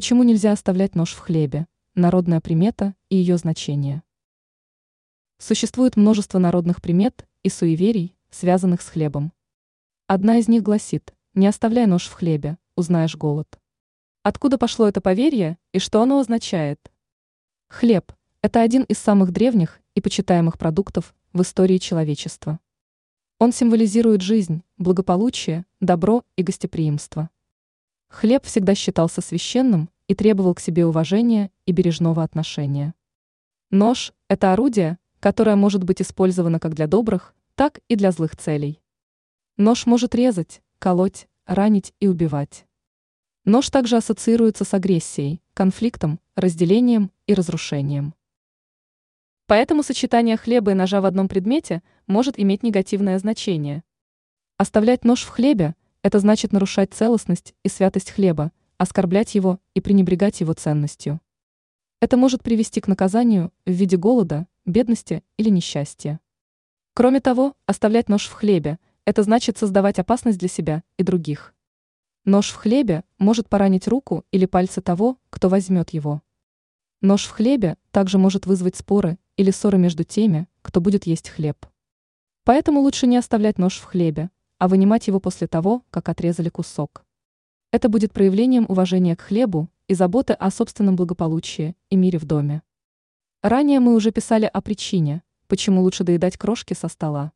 Почему нельзя оставлять нож в хлебе? Народная примета и ее значение. Существует множество народных примет и суеверий, связанных с хлебом. Одна из них гласит «Не оставляй нож в хлебе, узнаешь голод». Откуда пошло это поверье и что оно означает? Хлеб – это один из самых древних и почитаемых продуктов в истории человечества. Он символизирует жизнь, благополучие, добро и гостеприимство. Хлеб всегда считался священным и требовал к себе уважения и бережного отношения. Нож – это орудие, которое может быть использовано как для добрых, так и для злых целей. Нож может резать, колоть, ранить и убивать. Нож также ассоциируется с агрессией, конфликтом, разделением и разрушением. Поэтому сочетание хлеба и ножа в одном предмете может иметь негативное значение. Оставлять нож в хлебе это значит нарушать целостность и святость хлеба, оскорблять его и пренебрегать его ценностью. Это может привести к наказанию в виде голода, бедности или несчастья. Кроме того, оставлять нож в хлебе – это значит создавать опасность для себя и других. Нож в хлебе может поранить руку или пальцы того, кто возьмет его. Нож в хлебе также может вызвать споры или ссоры между теми, кто будет есть хлеб. Поэтому лучше не оставлять нож в хлебе, а вынимать его после того, как отрезали кусок. Это будет проявлением уважения к хлебу и заботы о собственном благополучии и мире в доме. Ранее мы уже писали о причине, почему лучше доедать крошки со стола.